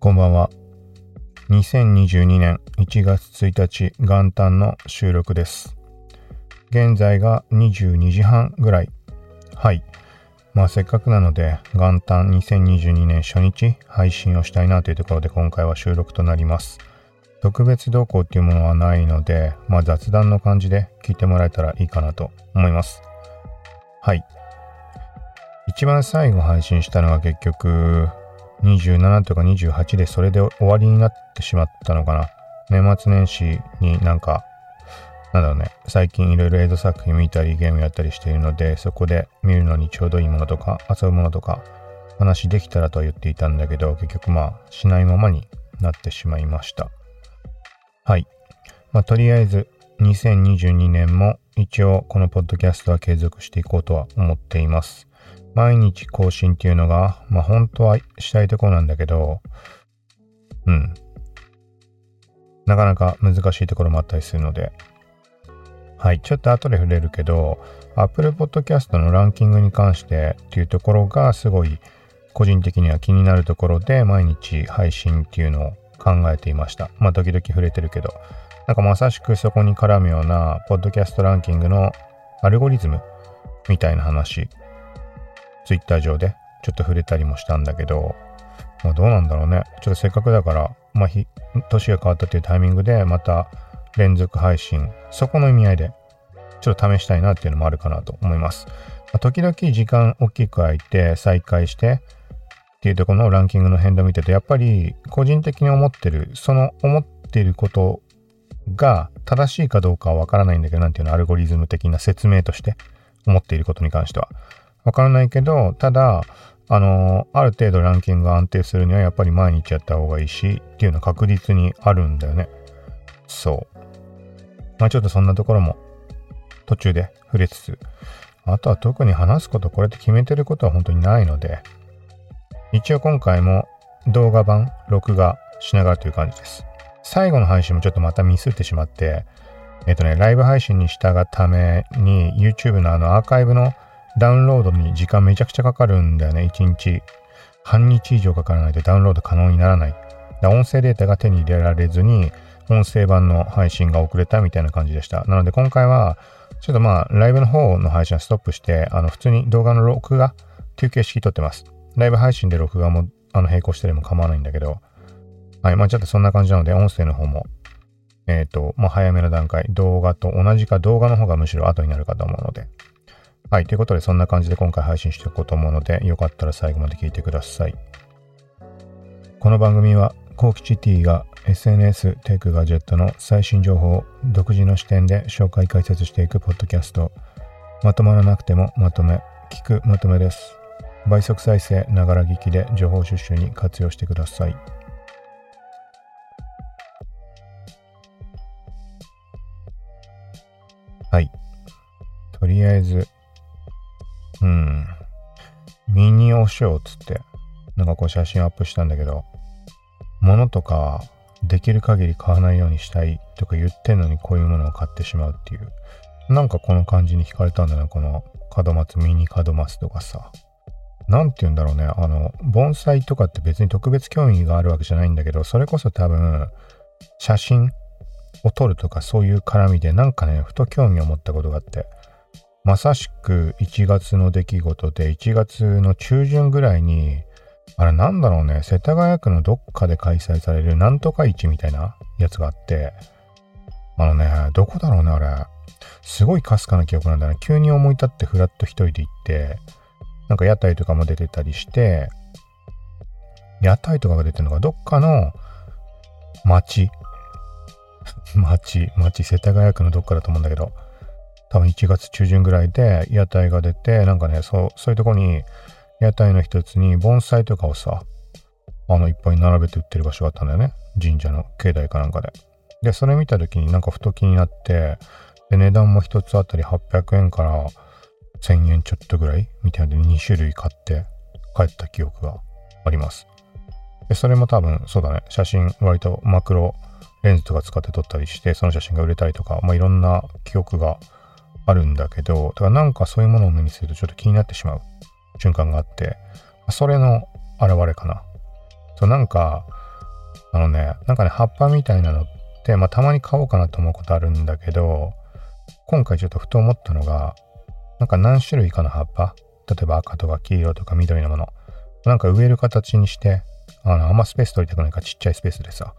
こんばんは。2022年1月1日元旦の収録です。現在が22時半ぐらい。はい。まあせっかくなので元旦2022年初日配信をしたいなというところで今回は収録となります。特別動向っていうものはないので、まあ雑談の感じで聞いてもらえたらいいかなと思います。はい。一番最後配信したのが結局27とか28でそれで終わりになってしまったのかな。年末年始になんか、なんだろうね、最近いろいろ映像作品見たりゲームやったりしているので、そこで見るのにちょうどいいものとか遊ぶものとか話できたらとは言っていたんだけど、結局まあしないままになってしまいました。はい。まあとりあえず2022年も一応このポッドキャストは継続していこうとは思っています。毎日更新っていうのが、まあ本当はしたいところなんだけど、うん。なかなか難しいところもあったりするので、はい、ちょっと後で触れるけど、Apple Podcast のランキングに関してっていうところがすごい個人的には気になるところで毎日配信っていうのを考えていました。まあ時々触れてるけど、なんかまさしくそこに絡むようなポッドキャストランキングのアルゴリズムみたいな話 Twitter 上でちょっと触れたりもしたんだけど、まあ、どうなんだろうね。ちょっとせっかくだから、まあ、年が変わったというタイミングで、また連続配信、そこの意味合いで、ちょっと試したいなっていうのもあるかなと思います。まあ、時々時間大きく空いて再開してっていうとこのランキングの変動を見てて、やっぱり個人的に思ってる、その思っていることが正しいかどうかはわからないんだけど、なんていうの、アルゴリズム的な説明として思っていることに関しては。わからないけど、ただ、あのある程度ランキングが安定するにはやっぱり毎日やった方がいいしっていうのは確実にあるんだよね。そう。まあちょっとそんなところも途中で触れつつ、あとは特に話すこと、これって決めてることは本当にないので、一応今回も動画版、録画しながらという感じです。最後の配信もちょっとまたミスってしまって、えっ、とね、ライブ配信にしたがために YouTube のあのアーカイブのダウンロードに時間めちゃくちゃかかるんだよね。1日半日以上かからないとダウンロード可能にならない。だ音声データが手に入れられずに、音声版の配信が遅れたみたいな感じでした。なので今回は、ちょっとまあ、ライブの方の配信はストップして、あの、普通に動画の録画っていう形式撮ってます。ライブ配信で録画も、あの、並行してでも構わないんだけど、はい、まあちょっとそんな感じなので、音声の方も、えっ、ー、と、まあ早めの段階、動画と同じか動画の方がむしろ後になるかと思うので、はい。ということで、そんな感じで今回配信していこうと思うので、よかったら最後まで聞いてください。この番組は、コーキチ T が SNS、テイクガジェットの最新情報を独自の視点で紹介解説していくポッドキャスト。まとまらなくてもまとめ、聞くまとめです。倍速再生、ながら聞きで情報収集に活用してください。はい。とりあえず、しようっつって、なんかこう写真アップしたんだけど、物とかできる限り買わないようにしたいとか言ってんのにこういうものを買ってしまうっていう。なんかこの感じに惹かれたんだな、この門松、ミニ門松とかさ。なんて言うんだろうね。あの、盆栽とかって別に特別興味があるわけじゃないんだけど、それこそ多分、写真を撮るとかそういう絡みでなんかね、ふと興味を持ったことがあって、まさしく1月の出来事で、1月の中旬ぐらいに、あれなんだろうね、世田谷区のどっかで開催されるなんとか市みたいなやつがあって、あのね、どこだろうね、あれ。すごいかすかな記憶なんだね。急に思い立ってふらっと一人で行って、なんか屋台とかも出てたりして、屋台とかが出てるのがどっかの町、町、町、世田谷区のどっかだと思うんだけど、多分1月中旬ぐらいで屋台が出て、なんかね、そう、そういうとこに、屋台の一つに盆栽とかをさ、あの、いっぱい並べて売ってる場所があったんだよね。神社の境内かなんかで。で、それ見た時になんかふと気になって、で、値段も一つあたり800円から1000円ちょっとぐらいみたいなので2種類買って帰った記憶があります。で、それも多分、そうだね、写真割とマクロレンズとか使って撮ったりして、その写真が売れたりとか、まあ、いろんな記憶があるんだけど、だからなんかそういうものを目にするとちょっと気になってしまう瞬間があって、それの現れかな。そうなんか、あのね、なんかね、葉っぱみたいなのって、まあたまに買おうかなと思うことあるんだけど、今回ちょっとふと思ったのが、なんか何種類かの葉っぱ、例えば赤とか黄色とか緑のもの、なんか植える形にして、あの、あんまスペース取りたくないからちっちゃいスペースでさ、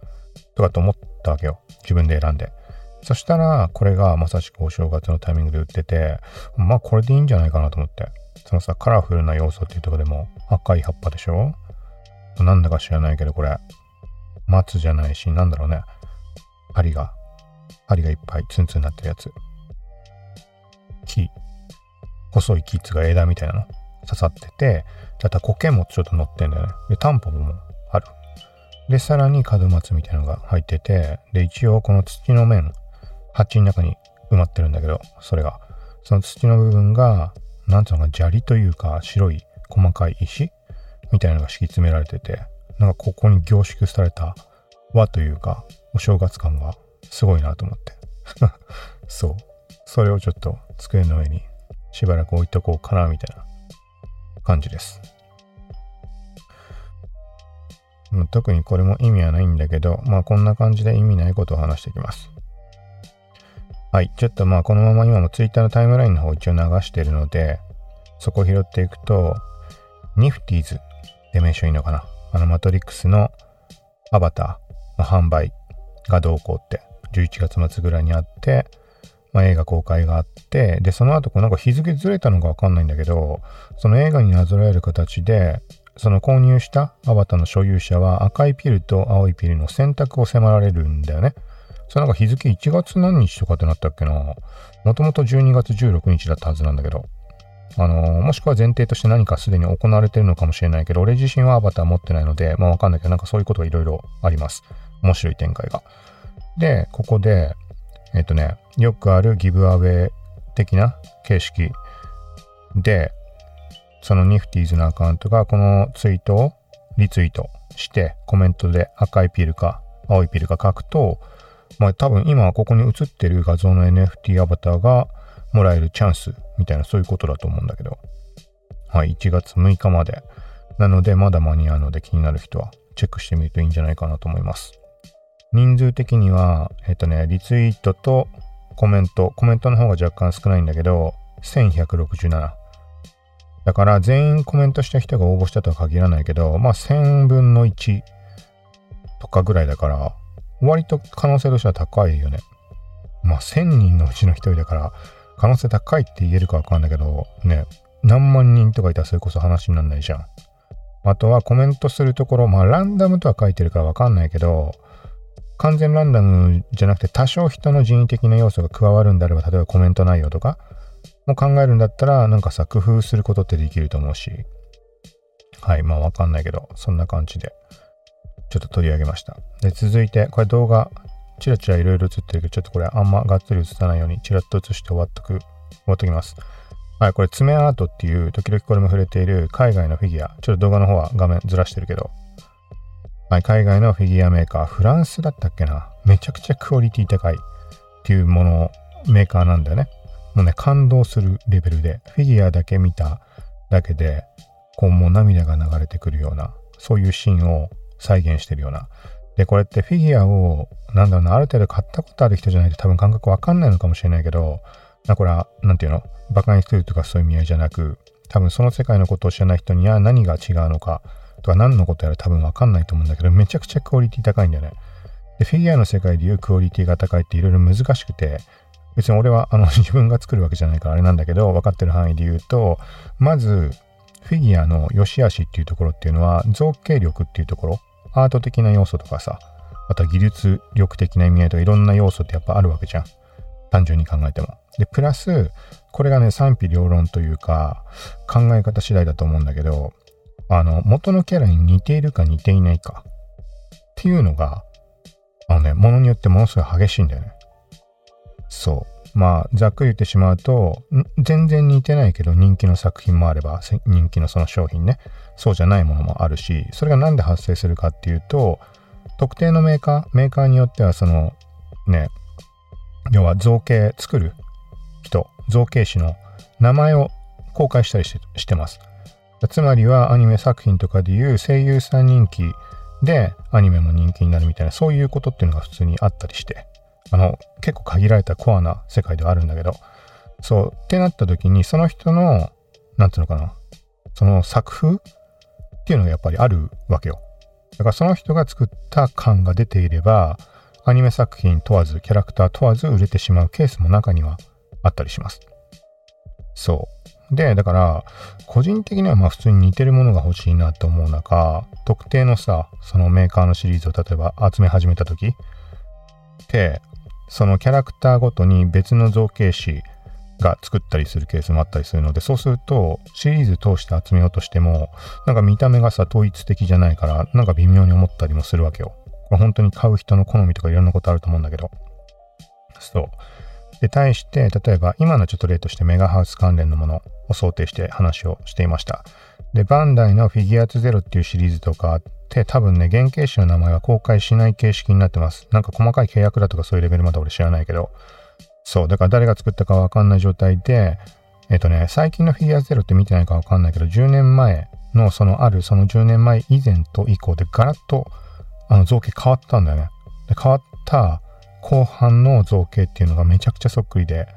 とかと思ったわけよ。自分で選んで。そしたら、これがまさしくお正月のタイミングで売ってて、まあこれでいいんじゃないかなと思って。そのさ、カラフルな要素っていうとこでも赤い葉っぱでしょ？なんだか知らないけど、これ、松じゃないし、なんだろうね。針が、針がいっぱいツンツンになってるやつ。木。細い木つが枝みたいなの刺さってて、あと苔もちょっと乗ってんだよね。で、タンポポもある。で、さらに門松みたいなのが入ってて、で、一応この土の面、鉢の中に埋まってるんだけど、それが。その土の部分が、なんていうのか、砂利というか、白い細かい石みたいなのが敷き詰められてて、なんかここに凝縮された和というか、お正月感がすごいなと思って。そう。それをちょっと机の上にしばらく置いとこうかな、みたいな感じです。特にこれも意味はないんだけど、まあこんな感じで意味ないことを話していきます。はい。ちょっとまあこのまま今も Twitter のタイムラインの方一応流してるので、そこを拾っていくと、ニフティーズって名称いいのかな？あのマトリックスのアバターの販売がどうこうって11月末ぐらいにあって、まあ、映画公開があって、で、その後、なんか日付ずれたのかわかんないんだけど、その映画になぞらえる形で、その購入したアバターの所有者は赤いピルと青いピルの選択を迫られるんだよね。それなんか日付1月何日とかってなったっけなもともと12月16日だったはずなんだけど。あのー、もしくは前提として何かすでに行われてるのかもしれないけど、俺自身はアバター持ってないので、まあわかんないけど、なんかそういうことがいろいろあります。面白い展開が。で、ここで、えっ、とね、よくあるギブアウェイ的な形式で、そのニフティーズのアカウントがこのツイートをリツイートしてコメントで赤いピルか青いピルか書くと、まあ多分今ここに映ってる画像の NFT アバターがもらえるチャンスみたいなそういうことだと思うんだけど。はい、1月6日まで。なのでまだ間に合うので気になる人はチェックしてみるといいんじゃないかなと思います。人数的には、えっ、とね、リツイートとコメント、コメントの方が若干少ないんだけど、1167。だから全員コメントした人が応募したとは限らないけど、まあ1000分の1とかぐらいだから、割と可能性としては高いよね。まあ1000人のうちの1人だから、可能性高いって言えるかわかんないけど、ね、何万人とかいたらそれこそ話にならないじゃん。あとはコメントするところ、まあランダムとは書いてるからわかんないけど、完全ランダムじゃなくて多少人の人為的な要素が加わるんであれば、例えばコメント内容とかも考えるんだったら、なんかさ、工夫することってできると思うし、はい、まあわかんないけど、そんな感じで、ちょっと取り上げました。で、続いて、これ動画、チラチラいろいろ映ってるけど、ちょっとこれあんまがっつり映さないように、チラッと映して終わっとく、終わっときます。はい、これ爪アートっていう、時々これも触れている海外のフィギュア。ちょっと動画の方は画面ずらしてるけど、はい、海外のフィギュアメーカー、フランスだったっけな？めちゃくちゃクオリティ高いっていうもの、メーカーなんだよね。もうね、感動するレベルで、フィギュアだけ見ただけで、こうもう涙が流れてくるような、そういうシーンを再現してるような。で、これってフィギュアを、なんだろうな、ある程度買ったことある人じゃないと多分感覚わかんないのかもしれないけど、なこれは、なんていうの？バカにするとかそういう意味合いじゃなく、多分その世界のことを知らない人には何が違うのか、とか何のことやら多分わかんないと思うんだけど、めちゃくちゃクオリティ高いんだよね。で、フィギュアの世界でいうクオリティが高いっていろいろ難しくて、別に俺はあの 自分が作るわけじゃないからあれなんだけど、分かってる範囲で言うと、まず、フィギュアの良し悪しっていうところっていうのは、造形力っていうところ、アート的な要素とかさ、あとは技術力的な意味合いとかいろんな要素ってやっぱあるわけじゃん。単純に考えても。で、プラス、これがね、賛否両論というか、考え方次第だと思うんだけど、あの、元のキャラに似ているか似ていないかっていうのが、あのね、ものによってものすごい激しいんだよね。そう。まあ、ざっくり言ってしまうと、全然似てないけど人気の作品もあれば、人気のその商品ね、そうじゃないものもあるし、それが何で発生するかっていうと、特定のメーカー、メーカーによってはその、ね、要は造形作る人、造形師の名前を公開したりしてます。つまりはアニメ作品とかでいう声優さん人気で、アニメも人気になるみたいな、そういうことっていうのが普通にあったりして、あの、結構限られたコアな世界ではあるんだけど、そう、ってなった時に、その人の、なんていうのかな、その作風っていうのがやっぱりあるわけよ。だからその人が作った感が出ていれば、アニメ作品問わず、キャラクター問わず売れてしまうケースも中にはあったりします。そう。で、だから、個人的にはまあ普通に似てるものが欲しいなと思う中、特定のさ、そのメーカーのシリーズを例えば集め始めた時って、そのキャラクターごとに別の造形師が作ったりするケースもあったりするので、そうするとシリーズ通して集めようとしても、なんか見た目がさ、統一的じゃないから、なんか微妙に思ったりもするわけよ。これ本当に買う人の好みとかいろんなことあると思うんだけど。そう。で、対して、例えば今のちょっと例としてメガハウス関連のものを想定して話をしていました。で、バンダイのフィギュアーツゼロっていうシリーズとかあっって多分ね、原型師の名前は公開しない形式になってます。なんか細かい契約だとかそういうレベルまで俺知らないけど、そう、だから誰が作ったかわかんない状態で、えっとね、最近のフィギュアゼロって見てないかわかんないけど、10年前のそのあるその10年前以前と以降でガラッとあの造形変わったんだよね。で変わった後半の造形っていうのがめちゃくちゃそっくりで、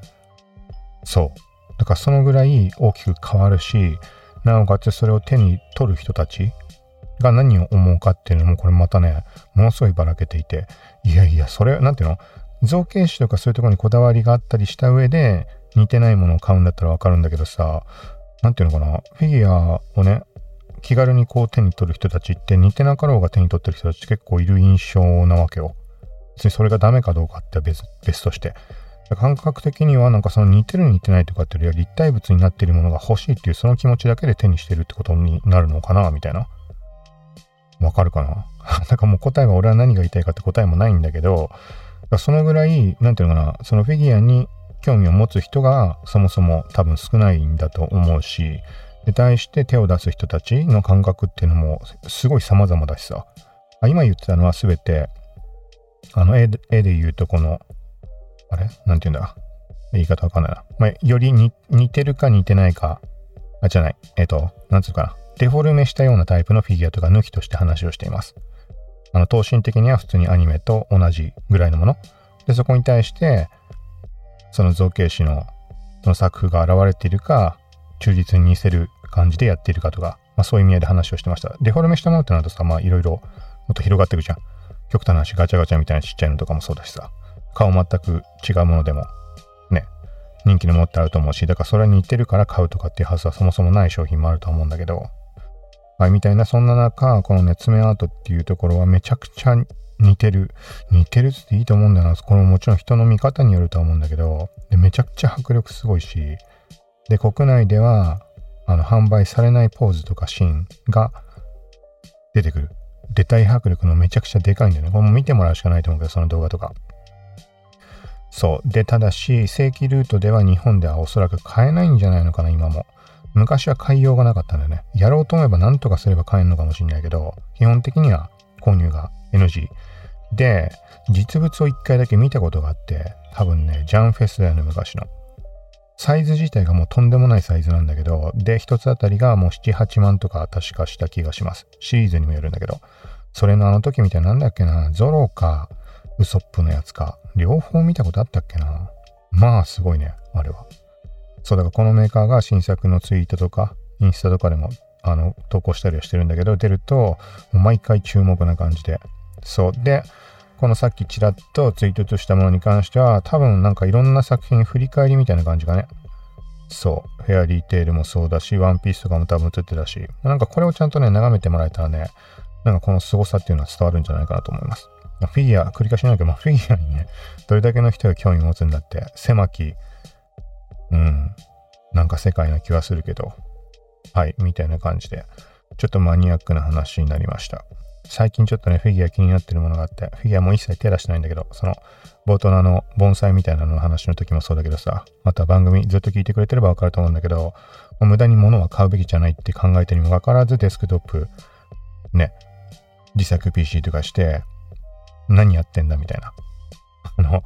そう。だからそのぐらい大きく変わるし、なおかつそれを手に取る人たちが何を思うかっていうのもこれまたね、ものすごいばらけていて、いやいや、それ、なんていうの？造形師とかそういうところにこだわりがあったりした上で、似てないものを買うんだったらわかるんだけどさ、なんていうのかな、フィギュアをね、気軽にこう手に取る人たちって似てなかろうが手に取ってる人たち結構いる印象なわけよ。別にそれがダメかどうかって別別として。感覚的にはなんかその似てる似てないとかっていうよりは立体物になっているものが欲しいっていうその気持ちだけで手にしてるってことになるのかなみたいな。わかるかな？なんかもう答えは俺は何が言いたいかって答えもないんだけど、そのぐらい、なんていうのかな、そのフィギュアに興味を持つ人がそもそも多分少ないんだと思うし、で対して手を出す人たちの感覚っていうのもすごい様々だしさ。今言ってたのは全て、あの絵で言うとこの、あれ？なんて言うんだ？言い方わかんないな。まあ、より似てるか似てないか、あ、じゃない。えっ、と、なんつうかな？デフォルメしたようなタイプのフィギュアとか抜きとして話をしています。あの、等身的には普通にアニメと同じぐらいのもの。で、そこに対して、その造形師のその作風が現れているか、忠実に似せる感じでやっているかとか、まあ、そういう意味合いで話をしてました。デフォルメしたものってなるとさ、まあいろいろもっと広がっていくじゃん。極端な話、ガチャガチャみたいなちっちゃいのとかもそうだしさ、顔全く違うものでも、ね、人気のものってあると思うし、だからそれに似てるから買うとかっていうはずはそもそもない商品もあると思うんだけど、はい、みたいな、そんな中、このね、爪アートっていうところはめちゃくちゃ似てる。似てるっていいと思うんだよな。これももちろん人の見方によるとは思うんだけど、でめちゃくちゃ迫力すごいし、で、国内では、あの、販売されないポーズとかシーンが出てくる。出たい迫力のめちゃくちゃでかいんだよね。これも見てもらうしかないと思うけど、その動画とか。そう。で、ただし、正規ルートでは日本ではおそらく買えないんじゃないのかな、今も。昔は買いようがなかったんだよね。やろうと思えば何とかすれば買えるのかもしれないけど、基本的には購入が NG。で、実物を一回だけ見たことがあって、多分ね、ジャンフェスだよね、昔の。サイズ自体がもうとんでもないサイズなんだけど、で、一つあたりがもう7、8万とか確かした気がします。シリーズにもよるんだけど。それのあの時みたいななんだっけな、ゾロか、ウソップのやつか、両方見たことあったっけな。まあ、すごいね、あれは。そう、だからこのメーカーが新作のツイートとか、インスタとかでも、あの、投稿したりはしてるんだけど、出ると、毎回注目な感じで。そう。で、このさっきちらっとツイートしたものに関しては、多分なんかいろんな作品振り返りみたいな感じがね。そう。フェアリーテールもそうだし、ワンピースとかも多分映ってたし、なんかこれをちゃんとね、眺めてもらえたらね、なんかこの凄さっていうのは伝わるんじゃないかなと思います。フィギュア、繰り返しないけど、まあ、フィギュアにね、どれだけの人が興味を持つんだって、狭き、うん、なんか世界な気はするけど、はい、みたいな感じで、ちょっとマニアックな話になりました。最近ちょっとね、フィギュア気になってるものがあって、フィギュアも一切手出してないんだけど、その、冒頭のあの、盆栽みたいなのの話の時もそうだけどさ、また番組ずっと聞いてくれてればわかると思うんだけど、もう無駄に物は買うべきじゃないって考えてるにもかからずデスクトップ、ね、自作 PC とかして、何やってんだみたいな。あの、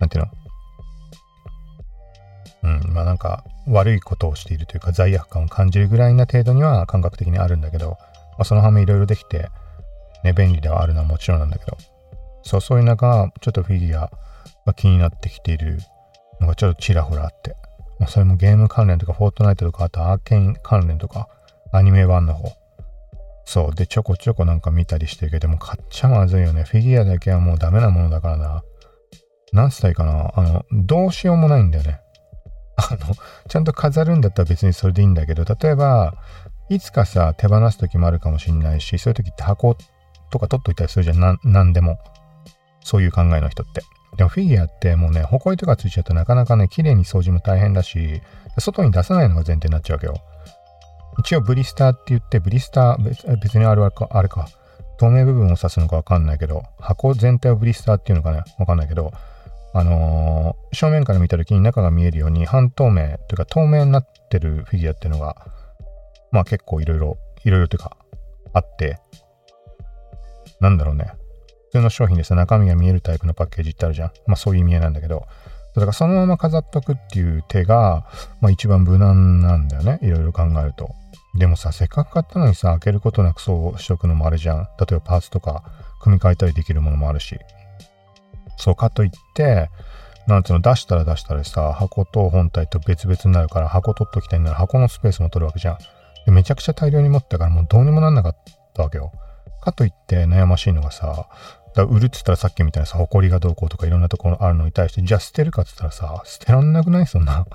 なんていうの？うん、まあなんか悪いことをしているというか罪悪感を感じるぐらいな程度には感覚的にあるんだけど、まあ、その反面いろいろできて、ね、便利ではあるのはもちろんなんだけど、そう、そういう中、ちょっとフィギュアが気になってきているのがちょっとちらほらあって、まあ、それもゲーム関連とか、フォートナイトとか、あとアーケイン関連とか、アニメ版の方。そう。で、ちょこちょこなんか見たりしてるけど、も買っちゃまずいよね。フィギュアだけはもうダメなものだからな。なんつったらいいかな。あの、どうしようもないんだよね。あの、ちゃんと飾るんだったら別にそれでいいんだけど、例えば、いつかさ、手放す時もあるかもしんないし、そういう時って箱とか取っといたりするじゃん。ななんでも。そういう考えの人って。でもフィギュアってもうね、埃とかついちゃうとなかなかね、綺麗に掃除も大変だし、外に出さないのが前提になっちゃうわけよ。一応ブリスターって言って、ブリスター、別にあれはあれか、透明部分を指すのかわかんないけど、箱全体をブリスターっていうのかね、わかんないけど、あのー、正面から見た時に中が見えるように半透明というか透明になってるフィギュアっていうのが、まあ結構いろいろ、いろいろというか、あって、なんだろうね。普通の商品でさ、中身が見えるタイプのパッケージってあるじゃん。まあそういう意味合いなんだけど、だからそのまま飾っとくっていう手が、まあ一番無難なんだよね。いろいろ考えると。でもさ、せっかく買ったのにさ、開けることなくそうしとくのもあるじゃん。例えばパーツとか組み替えたりできるものもあるし。そうかといって、なんつうの、出したら出したらさ、箱と本体と別々になるから、箱取っときたいなら箱のスペースも取るわけじゃん。でめちゃくちゃ大量に持ったからもうどうにもなんなかったわけよ。かといって悩ましいのがさ、だ売るっつったらさっきみたいなさ、埃がどうこうとかいろんなところあるのに対して、じゃあ捨てるかっつったらさ、捨てらんなくない？そんな。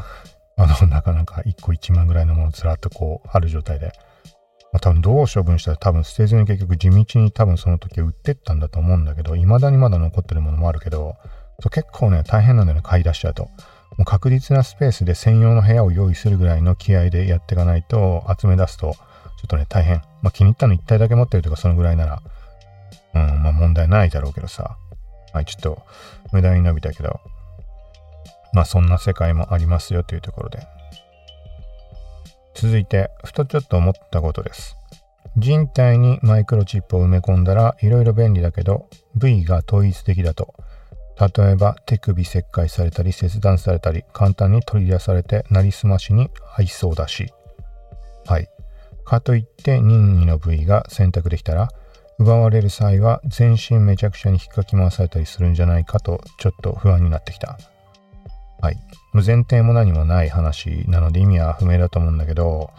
あの、なかなか1個1万ぐらいのものずらっとこう、ある状態で。まあ、多分どう処分したら多分捨てずに結局地道に多分その時売ってったんだと思うんだけど、未だにまだ残ってるものもあるけど、そう結構ね、大変なんだよね、買い出しちゃうと。もう確実なスペースで専用の部屋を用意するぐらいの気合でやっていかないと、集め出すと、ちょっとね、大変。まあ気に入ったの1体だけ持ってるとかそのぐらいなら、うん、まあ問題ないだろうけどさ。はい、ちょっと無駄に伸びたけど、まあそんな世界もありますよというところで。続いて、ふとちょっと思ったことです。人体にマイクロチップを埋め込んだらいろいろ便利だけど、部位が統一的だと。例えば手首切開されたり切断されたり簡単に取り出されてなりすましに合いそうだし。はい。かといって任意の部位が選択できたら奪われる際は全身めちゃくちゃに引っかき回されたりするんじゃないかとちょっと不安になってきた。はい。前提も何もない話なので意味は不明だと思うんだけど、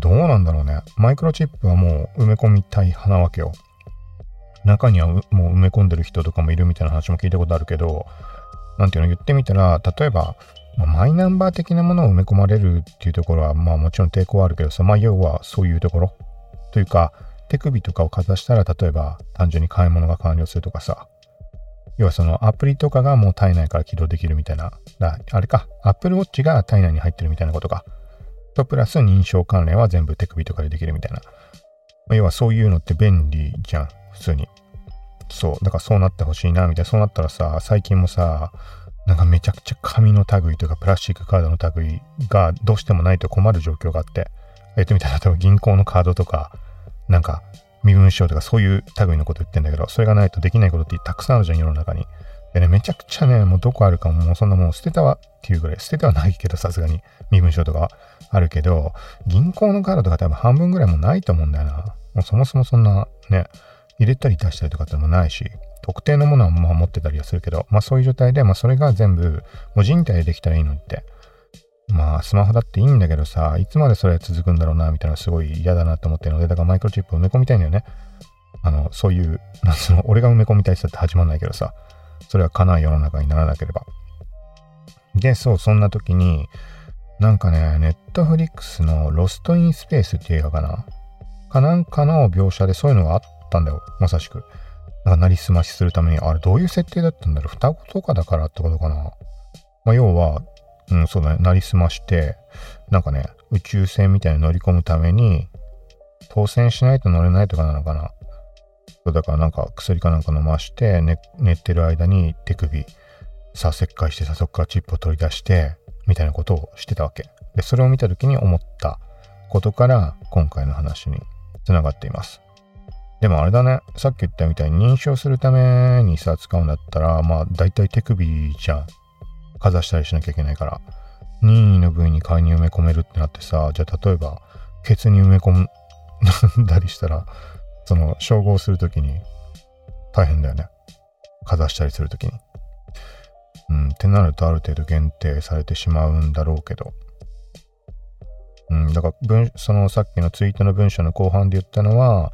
どうなんだろうね。マイクロチップはもう埋め込みたい派なわけよ。中にはもう埋め込んでる人とかもいるみたいな話も聞いたことあるけど、なんていうの？言ってみたら、例えば、まあ、マイナンバー的なものを埋め込まれるっていうところは、まあもちろん抵抗はあるけどさ、まあ要はそういうところ。というか、手首とかをかざしたら、例えば単純に買い物が完了するとかさ、要はそのアプリとかがもう体内から起動できるみたいな、だあれか、Apple Watch が体内に入ってるみたいなことか。と、プラス認証関連は全部手首とかでできるみたいな。まあ、要はそういうのって便利じゃん、普通に。そう。だからそうなってほしいな、みたいな。そうなったらさ、最近もさ、なんかめちゃくちゃ紙の類とかプラスチックカードの類がどうしてもないと困る状況があって、言ってみたら、例えば銀行のカードとか、なんか身分証とかそういう類のこと言ってんだけど、それがないとできないことってたくさんあるじゃん、世の中に。でね、めちゃくちゃね、もうどこあるかも、もうそんなもう捨てたわっていうぐらい、捨ててはないけど、さすがに身分証とかはあるけど、銀行のカードとか多分半分ぐらいもないと思うんだよな。もうそもそもそんなね、入れたり出したりとかってのもないし、特定のものはまあ持ってたりはするけど、まあそういう状態で、まあそれが全部、もう人体でできたらいいのって。まあスマホだっていいんだけどさ、いつまでそれ続くんだろうな、みたいなすごい嫌だなと思ってるので、だからマイクロチップ埋め込みたいんだよね。あの、そういう、なんその、俺が埋め込みたいって始まんないけどさ、それは叶う世の中にならなければ。で、そう、そんな時に、なんかね、ネットフリックスのロストインスペースっていう映画かなかなんかの描写でそういうのがあったんだよ、まさしく。なんかなりすましするために、あれどういう設定だったんだろう双子とかだからってことかな。まあ、要は、うん、そうだね、なりすまして、なんかね、宇宙船みたいに乗り込むために、当選しないと乗れないとかなのかな。そうだからなんか薬かなんか飲まして、ね、寝てる間に手首、さあ、切開してさ、そこからチップを取り出して、みたいなことをしてたわけ。で、それを見た時に思ったことから、今回の話につながっています。でもあれだね、さっき言ったみたいに認証するためにさ、使うんだったら、まあ、大体手首じゃん。かざしたりしなきゃいけないから。任意の部位に介入埋め込めるってなってさ、じゃあ例えば、ケツに埋め込んだりしたら、その、照合するときに大変だよね。かざしたりするときに。うん、ってなるとある程度限定されてしまうんだろうけど。うん、だから文、そのさっきのツイートの文章の後半で言ったのは、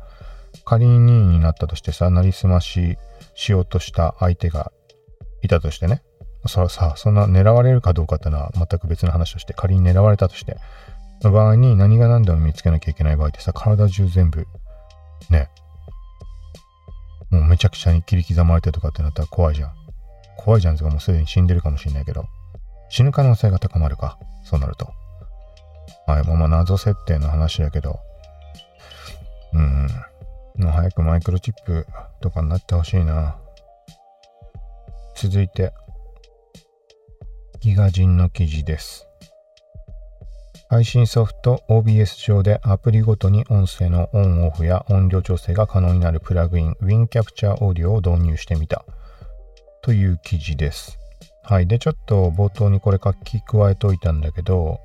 仮に2位になったとしてさ、なりすまししようとした相手がいたとしてね。それさ、そんな狙われるかどうかってのは全く別の話として、仮に狙われたとして、の場合に何が何でも見つけなきゃいけない場合ってさ、体中全部、ね、もうめちゃくちゃに切り刻まれてとかってなったら怖いじゃん。怖いじゃんとかもうすでに死んでるかもしれないけど、死ぬ可能性が高まるか。そうなると。はい、まあまあ謎設定の話だけど、うん、もう早くマイクロチップとかになってほしいな。続いて、ギガ人の記事です。配信ソフト OBS 上でアプリごとに音声のオンオフや音量調整が可能になるプラグイン WinCapture Audio を導入してみたという記事です。はい。で、ちょっと冒頭にこれ書き加えといたんだけど、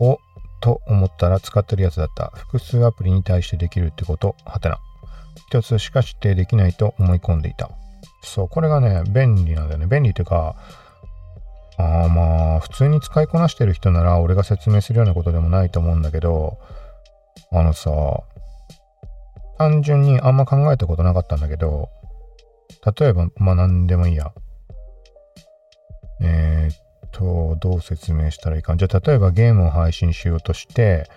おと思ったら使ってるやつだった。複数アプリに対してできるってこと、はてな。一つしか指定できないと思い込んでいた。そう、これがね、便利なんだよね。便利というか、ああまあ、普通に使いこなしてる人なら俺が説明するようなことでもないと思うんだけど、あのさ、単純にあんま考えたことなかったんだけど、例えば、まあ何でもいいや。えー、っと、どう説明したらいいか。じゃあ例えばゲームを配信しようとして、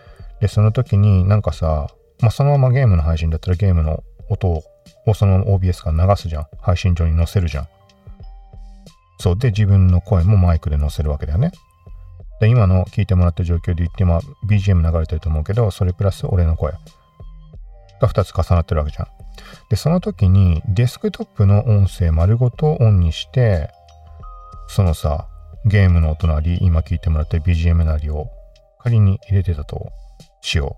で、その時になんかさ、まあそのままゲームの配信だったらゲームの音をその OBS から流すじゃん。配信上に載せるじゃん。そう。で、自分の声もマイクで載せるわけだよね。で、今の聞いてもらった状況で言って、まあ、BGM 流れてると思うけど、それプラス俺の声が2つ重なってるわけじゃん。で、その時にデスクトップの音声丸ごとオンにして、そのさ、ゲームの音なり、今聞いてもらった BGM なりを仮に入れてたとしよ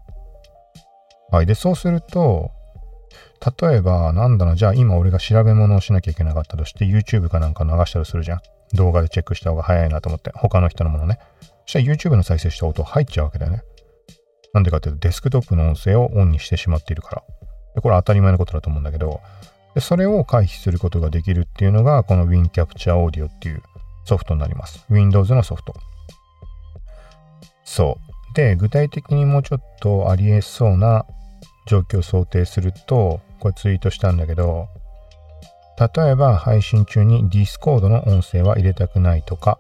う。はい。で、そうすると、例えば、なんだろう、じゃあ今俺が調べ物をしなきゃいけなかったとして、YouTube かなんか流したりするじゃん。動画でチェックした方が早いなと思って、他の人のものね。そしたら YouTube の再生した音入っちゃうわけだよね。なんでかっていうと、デスクトップの音声をオンにしてしまっているから。でこれ当たり前のことだと思うんだけど、でそれを回避することができるっていうのが、この WinCapture Audio っていうソフトになります。Windows のソフト。そう。で、具体的にもうちょっとありえそうな状況を想定すると、これツイートしたんだけど、例えば配信中に Discord の音声は入れたくないとか、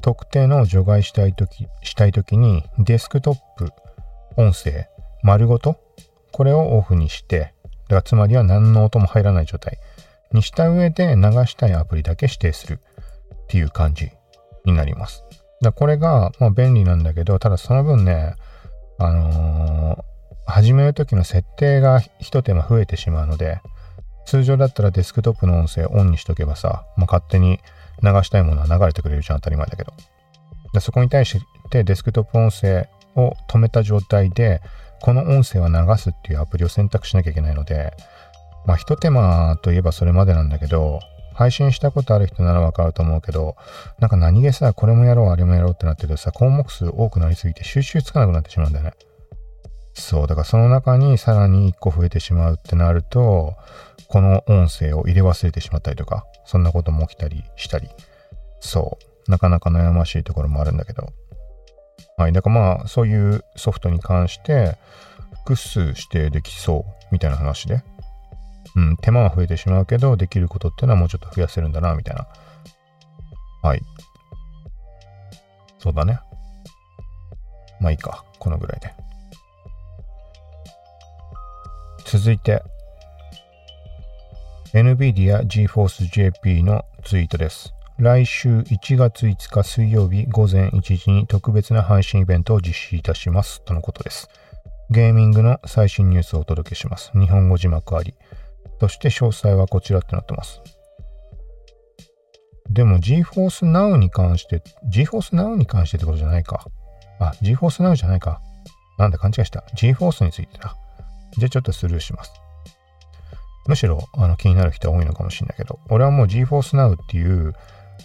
特定の除外したいとき、したいときにデスクトップ音声丸ごとこれをオフにして、だからつまりは何の音も入らない状態にした上で流したいアプリだけ指定するっていう感じになります。だこれが、まあ、便利なんだけど、ただその分ね、あの、始める時の設定が一手間増えてしまうので、通常だったらデスクトップの音声オンにしとけばさ、もう勝手に流したいものは流れてくれるじゃん、当たり前だけど。でそこに対してデスクトップ音声を止めた状態で、この音声は流すっていうアプリを選択しなきゃいけないので、まあ一手間といえばそれまでなんだけど、配信したことある人ならわかると思うけど、なんか何気さ、これもやろう、あれもやろうってなってるとさ、項目数多くなりすぎて収集つかなくなってしまうんだよね。そう、だからその中にさらに1個増えてしまうってなると、この音声を入れ忘れてしまったりとか、そんなことも起きたりしたり、そう、なかなか悩ましいところもあるんだけど、はい、だからまあ、そういうソフトに関して、複数指定できそうみたいな話で、うん、手間は増えてしまうけど、できることっていうのはもうちょっと増やせるんだな、みたいな。はい。そうだね。まあいいか。このぐらいで。続いて、NVIDIA GeForce JP のツイートです。来週1月5日水曜日午前1時に特別な配信イベントを実施いたします。とのことです。ゲーミングの最新ニュースをお届けします。日本語字幕あり。そして詳細はこちらってなってます。でも GForce Now に関して、GForce Now に関してってことじゃないか。あ、GForce Now じゃないか。なんだ勘違いした。GForce についてだ。じゃあちょっとスルーします。むしろあの気になる人は多いのかもしれないけど、俺はもう GeForce Now っていう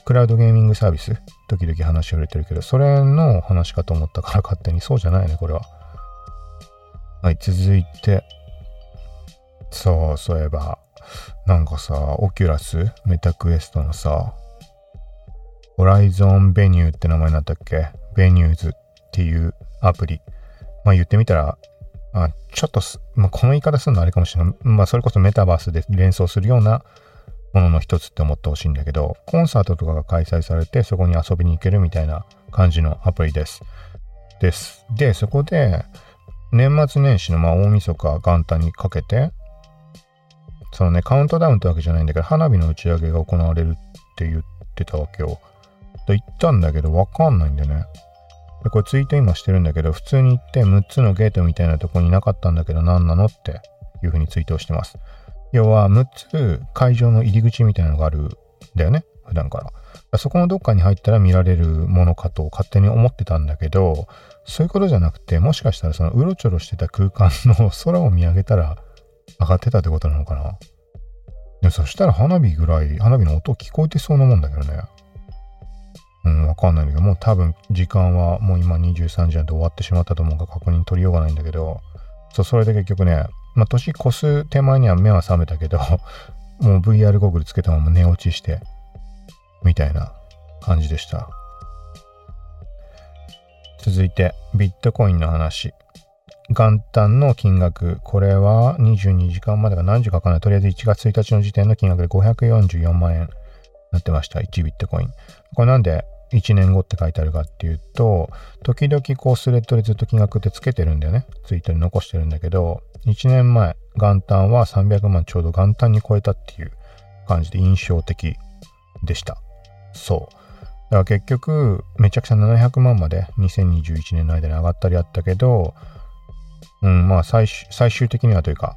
クラウドゲーミングサービス、時々話を入れてるけど、それの話かと思ったから勝手にそうじゃないね、これは。はい、続いて、そう、そういえば、なんかさ、 Oculus、Meta Questのさ、 Horizon Venueって名前になったっけ？ Venuesっていうアプリ。まあ言ってみたら、あちょっとまあ、この言い方するのあれかもしれない。まあそれこそメタバースで連想するようなものの一つって思ってほしいんだけど、コンサートとかが開催されてそこに遊びに行けるみたいな感じのアプリです。です。で、そこで年末年始のまあ大晦日元旦にかけて、そのね、カウントダウンってわけじゃないんだけど、花火の打ち上げが行われるって言ってたわけよ。と言ったんだけど、わかんないんだよね。で、これツイート今してるんだけど、普通に行って6つのゲートみたいなとこになかったんだけど、何なのっていう風にツイートをしてます。要は、6つ会場の入り口みたいなのがあるんだよね。普段から。そこのどっかに入ったら見られるものかと勝手に思ってたんだけど、そういうことじゃなくて、もしかしたらそのうろちょろしてた空間の空を見上げたら上がってたってことなのかな。でそしたら花火ぐらい、花火の音聞こえてそうなもんだけどね。うん、わかんないんだけど、もう多分時間はもう今23時なんで終わってしまったと思うから確認取りようがないんだけど、そう、それで結局ね、まあ年越す手前には目は覚めたけど、もう VR ゴーグルつけたまま寝落ちして、みたいな感じでした。続いて、ビットコインの話。元旦の金額、これは22時間までが何時かかんない。とりあえず1月1日の時点の金額で544万円なってました。1ビットコイン。これなんで1年後って書いてあるかっていうと、時々こうスレッドでずっと金額ってつけてるんだよね。ツイートに残してるんだけど、1年前、元旦は300万ちょうど元旦に超えたっていう感じで印象的でした。そう。だから結局、めちゃくちゃ700万まで2021年の間に上がったりあったけど、うん、まあ最最終的にはというか、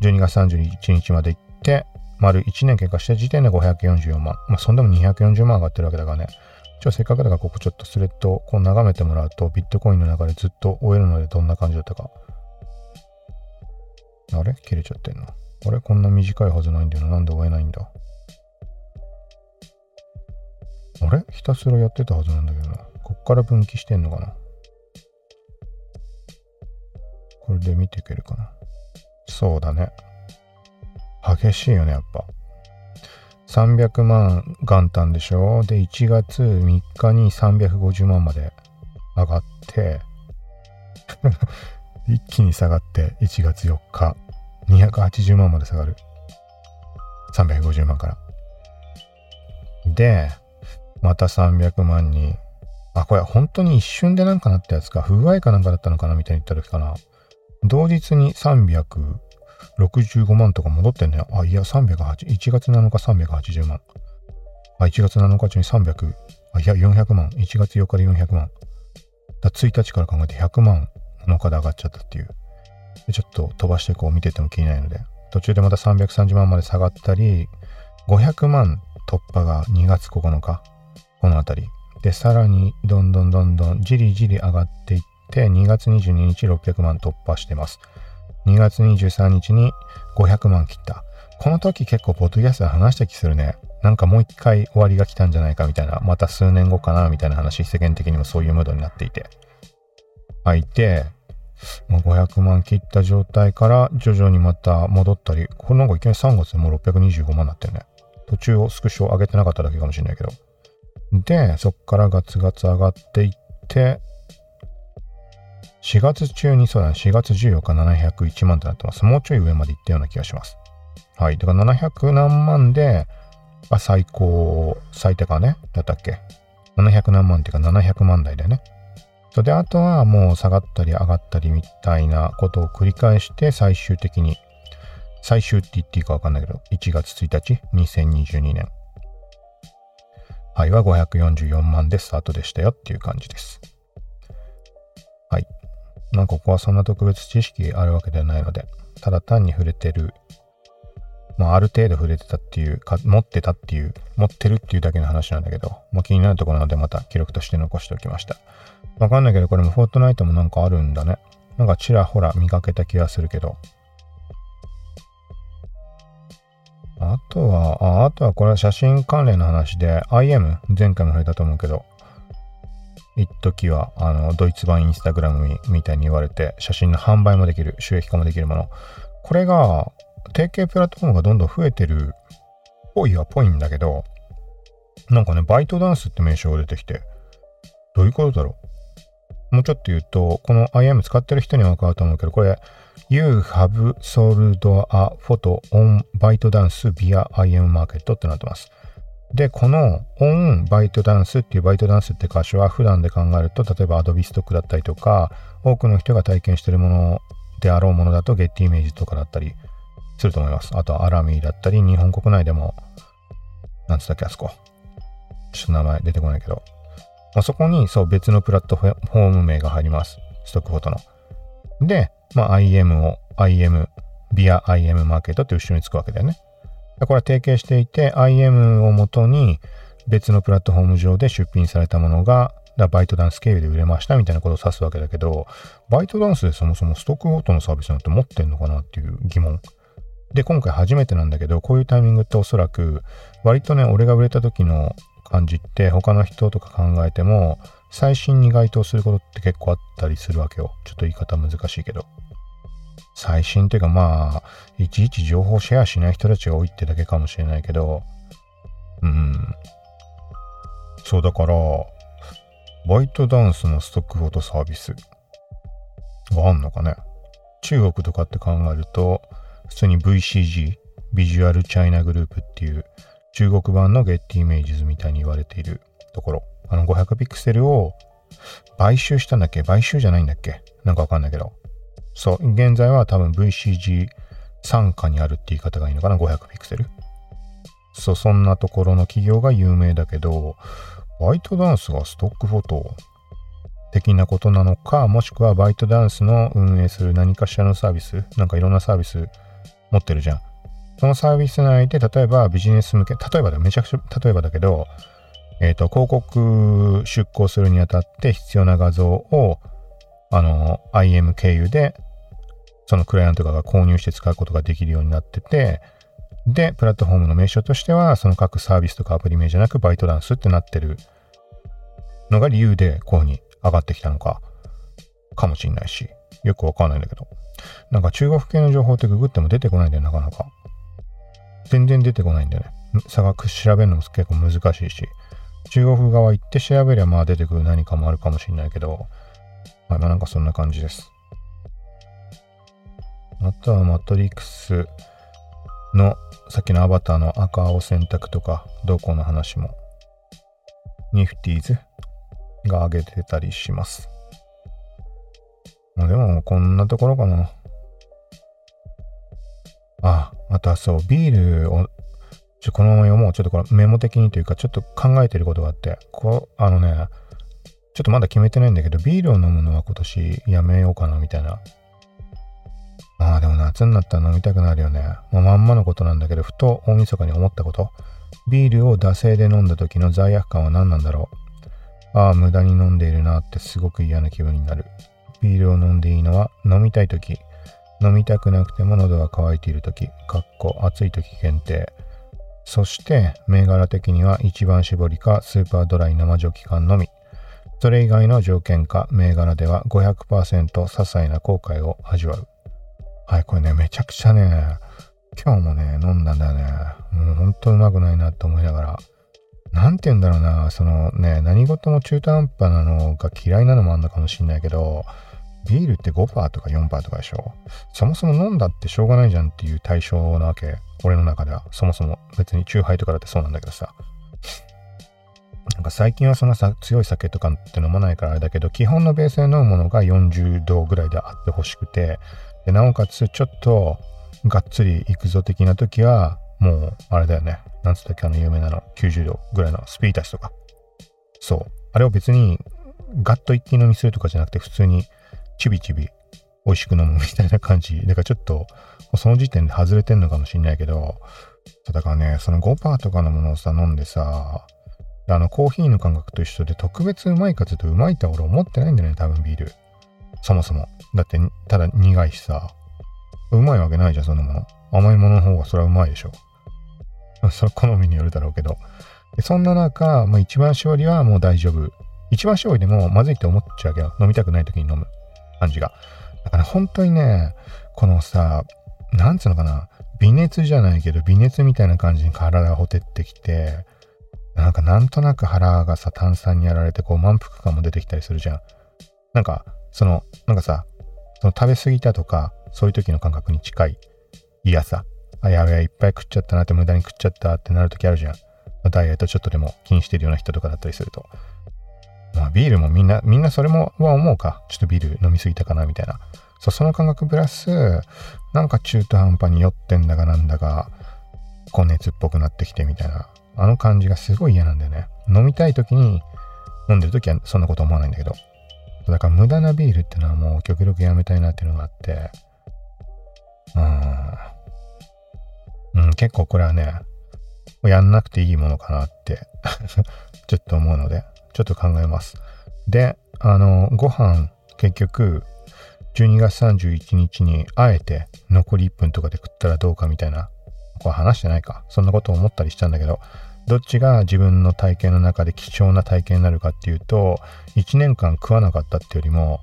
12月31日まで行って、丸1年経過した時点で544万。まあ、そんでも240万上がってるわけだからね。ちょ、せっかくだからここちょっとスレッドこう眺めてもらうと、ビットコインの中でずっと終えるのでどんな感じだったか。あれ？切れちゃってんの？あれ？こんな短いはずないんだよな。なんで終えないんだ？あれ？ひたすらやってたはずなんだけどな。こっから分岐してんのかな？これで見ていけるかなそうだね。激しいよね、やっぱ。300万元旦でしょ？で、1月3日に350万まで上がって 一気に下がって1月4日280万まで下がる。350万から。で、また300万に、あ、これ本当に一瞬でなんかなったやつか、不具合かなんかだったのかなみたいに言った時かな。同日に300 65万とか戻ってんね。あ、いや、308、1月7日380万。あ、1月7日中に300、あ、いや、400万。1月4日で400万。だ1日から考えて100万7日で上がっちゃったっていう。ちょっと飛ばしてこう見てても気にないので、途中でまた330万まで下がったり、500万突破が2月9日、この辺り。で、さらにどんどんどんどんじりじり上がっていって、2月22日600万突破してます。2月23日に500万切った。この時結構ポッドキャストで話した気するね。なんかもう一回終わりが来たんじゃないかみたいな、また数年後かなみたいな話、世間的にもそういうムードになっていて。はいて、500万切った状態から徐々にまた戻ったり、これなんかいきなり3月でもう625万になってるね。途中をスクショ上げてなかっただけかもしれないけど。で、そっからガツガツ上がっていって、4月中にそうだね、4月14日701万となってます。もうちょい上まで行ったような気がします。はい。だから700何万で、あ、最高、最低かね、だったっけ ?700 何万っていうか700万台だよね。それで、あとはもう下がったり上がったりみたいなことを繰り返して、最終的に、最終って言っていいかわかんないけど、1月1日、2022年。はい、は544万でスタートでしたよっていう感じです。はい。まあ、ここはそんな特別知識あるわけではないので、ただ単に触れてる、まあ、ある程度触れてたっていうか、持ってたっていう、持ってるっていうだけの話なんだけど、まあ、気になるところなのでまた記録として残しておきました。わかんないけど、これもフォートナイトもなんかあるんだね。なんかちらほら見かけた気がするけど。あとは、ああとはこれは写真関連の話で、IM、前回も触れたと思うけど、一時は、あの、ドイツ版インスタグラムみたいに言われて、写真の販売もできる、収益化もできるもの。これが、提携プラットフォームがどんどん増えてるっぽいはぽいんだけど、なんかね、バイトダンスって名称が出てきて、どういうことだろう？もうちょっと言うと、この IM 使ってる人にはわかると思うけど、これ、You have sold a photo on ByteDance via IM Market ってなってます。で、この on バイトダンスっていうバイトダンスって箇所は普段で考えると、例えば Adobe Stock だったりとか、多くの人が体験してるものであろうものだと Get イメージとかだったりすると思います。あとアラミーだったり、日本国内でも、なんつったっけ、あそこ。ちょっと名前出てこないけど。まあ、そこに、そう、別のプラットフォーム名が入ります。ストックフォトの。で、まあ、IM を IM、ビア IM マーケットって後ろにつくわけだよね。これは提携していて、IM をもとに別のプラットフォーム上で出品されたものが、バイトダンス経由で売れましたみたいなことを指すわけだけど、バイトダンスでそもそもストックごとのサービスなんて持ってんのかなっていう疑問。で、今回初めてなんだけど、こういうタイミングっておそらく、割とね、俺が売れた時の感じって他の人とか考えても、最新に該当することって結構あったりするわけよ。ちょっと言い方難しいけど。最新っていうかまあ、いちいち情報シェアしない人たちが多いってだけかもしれないけど、うん。そうだから、バイトダンスのストックフォトサービスがあんのかね？中国とかって考えると、普通に VCG、ビジュアルチャイナグループっていう中国版のゲッティイメージズみたいに言われているところ。あの500ピクセルを買収したんだっけ？買収じゃないんだっけ？なんかわかんないけど。そう、現在は多分 VCG 傘下にあるって言い方がいいのかな ?500 ピクセル。そう、そんなところの企業が有名だけど、バイトダンスがストックフォト的なことなのか、もしくはバイトダンスの運営する何かしらのサービス、なんかいろんなサービス持ってるじゃん。そのサービス内で、例えばビジネス向け、例えばだ、めちゃくちゃ例えばだけど、えっ、ー、と、広告出稿するにあたって必要な画像を、あの、IM 経由でそのクライアントが購入して使うことができるようになってて、で、プラットフォームの名称としては、その各サービスとかアプリ名じゃなくバイトダンスってなってるのが理由でこういうに上がってきたのか、かもしんないし、よくわかんないんだけど。なんか中国系の情報ってググっても出てこないんだよ、なかなか。全然出てこないんだよね。差額調べるのも結構難しいし、中国側行って調べりゃまあ出てくる何かもあるかもしんないけど、まあなんかそんな感じです。あとはマトリックスのさっきのアバターの赤青選択とかどこの話もニフティーズが上げてたりします。まあでもこんなところかな。あ、あとはそう、ビールをちょこのまま読もう。ちょっとこれメモ的にというかちょっと考えてることがあって、こう、あのね、ちょっとまだ決めてないんだけど、ビールを飲むのは今年やめようかなみたいなああ、でも夏になったら飲みたくなるよね。まあ、まんまのことなんだけど、ふと大晦日に思ったこと。ビールを惰性で飲んだ時の罪悪感は何なんだろう。ああ、無駄に飲んでいるなってすごく嫌な気分になる。ビールを飲んでいいのは飲みたい時。飲みたくなくても喉が渇いている時。かっこ暑い時限定。そして、銘柄的には一番搾りかスーパードライ生ジョッキ缶のみ。それ以外の条件か銘柄では500%些細な後悔を味わう。はい、これね、めちゃくちゃね、今日もね、飲んだんだよね。もうほんとうまくないなって思いながら。なんて言うんだろうな、そのね、何事も中途半端なのが嫌いなのもあんのかもしんないけど、ビールって5%とか4%とかでしょ？そもそも飲んだってしょうがないじゃんっていう対象なわけ。俺の中では。そもそも別にチューハイとかだってそうなんだけどさ。なんか最近はそんなさ強い酒とかって飲まないからあれだけど、基本のベースで飲むものが40度ぐらいであってほしくて、で、なおかつ、ちょっと、がっつり行くぞ的な時は、もう、あれだよね。なんつったっけ、あの有名なの、90度ぐらいのスピータスとか。そう。あれを別に、ガッと一気飲みするとかじゃなくて、普通に、ちびちび、美味しく飲むみたいな感じ。だからちょっと、その時点で外れてんのかもしんないけど、だからね、その5%とかのものをさ、飲んでさ、あの、コーヒーの感覚と一緒で特別うまいかちょっとうまいって俺思ってないんだよね、多分ビール。そもそも。だって、ただ苦いしさ。うまいわけないじゃん、そんなもの。甘いものの方がそれはうまいでしょ。それ好みによるだろうけど。でそんな中、まあ、一番勝利はもう大丈夫。一番勝利でもまずいって思っちゃうけど、飲みたくない時に飲む感じが。だから本当にね、このさ、なんつうのかな、微熱じゃないけど、微熱みたいな感じに体がほてってきて、なんかなんとなく腹がさ、炭酸にやられて、こう満腹感も出てきたりするじゃん。なんか、その、なんかさ、その食べ過ぎたとか、そういう時の感覚に近い嫌さ。あ、やべえ、いっぱい食っちゃったなって無駄に食っちゃったってなる時あるじゃん。ダイエットちょっとでも気にしてるような人とかだったりすると。まあビールもみんな、みんなそれもは思うか。ちょっとビール飲みすぎたかなみたいな。そう、その感覚プラス、なんか中途半端に酔ってんだかなんだか、こう熱っぽくなってきてみたいな。あの感じがすごい嫌なんだよね。飲みたい時に、飲んでる時はそんなこと思わないんだけど。だから無駄なビールってのはもう極力やめたいなっていうのがあって、うん、うん、結構これはね、やんなくていいものかなって ちょっと思うので、ちょっと考えます。で、あの、ご飯、結局、12月31日にあえて残り1分とかで食ったらどうかみたいな、これ話してないか。そんなことを思ったりしたんだけど、どっちが自分の体験の中で貴重な体験になるかっていうと、1年間食わなかったってよりも、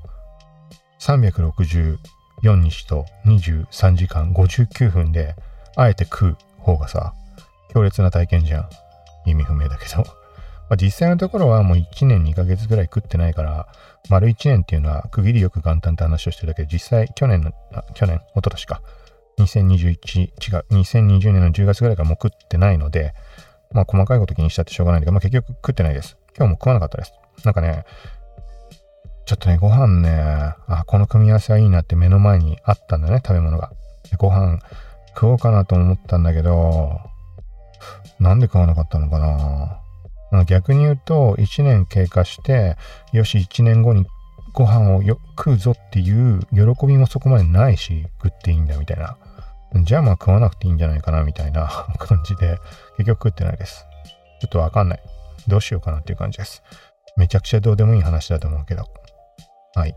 364日と23時間59分で、あえて食う方がさ、強烈な体験じゃん。意味不明だけど。まあ、実際のところはもう1年2ヶ月ぐらい食ってないから、丸1年っていうのは区切りよく元旦って話をしてるだけで、実際去年の、あ去年、一昨年か。2021、違う、2020年の10月ぐらいからもう食ってないので、まあ細かいこと気にしたってしょうがないんだけど、まあ結局食ってないです。今日も食わなかったです。なんかね、ちょっとね、ご飯ね、あ、この組み合わせはいいなって目の前にあったんだね、食べ物が。ご飯食おうかなと思ったんだけど、なんで食わなかったのかな逆に言うと、1年経過して、よし、1年後にご飯をよ食うぞっていう喜びもそこまでないし、食っていいんだみたいな。じゃあまあ食わなくていいんじゃないかなみたいな 感じで、結局食ってないです。ちょっとわかんない。どうしようかなっていう感じです。めちゃくちゃどうでもいい話だと思うけど。はい。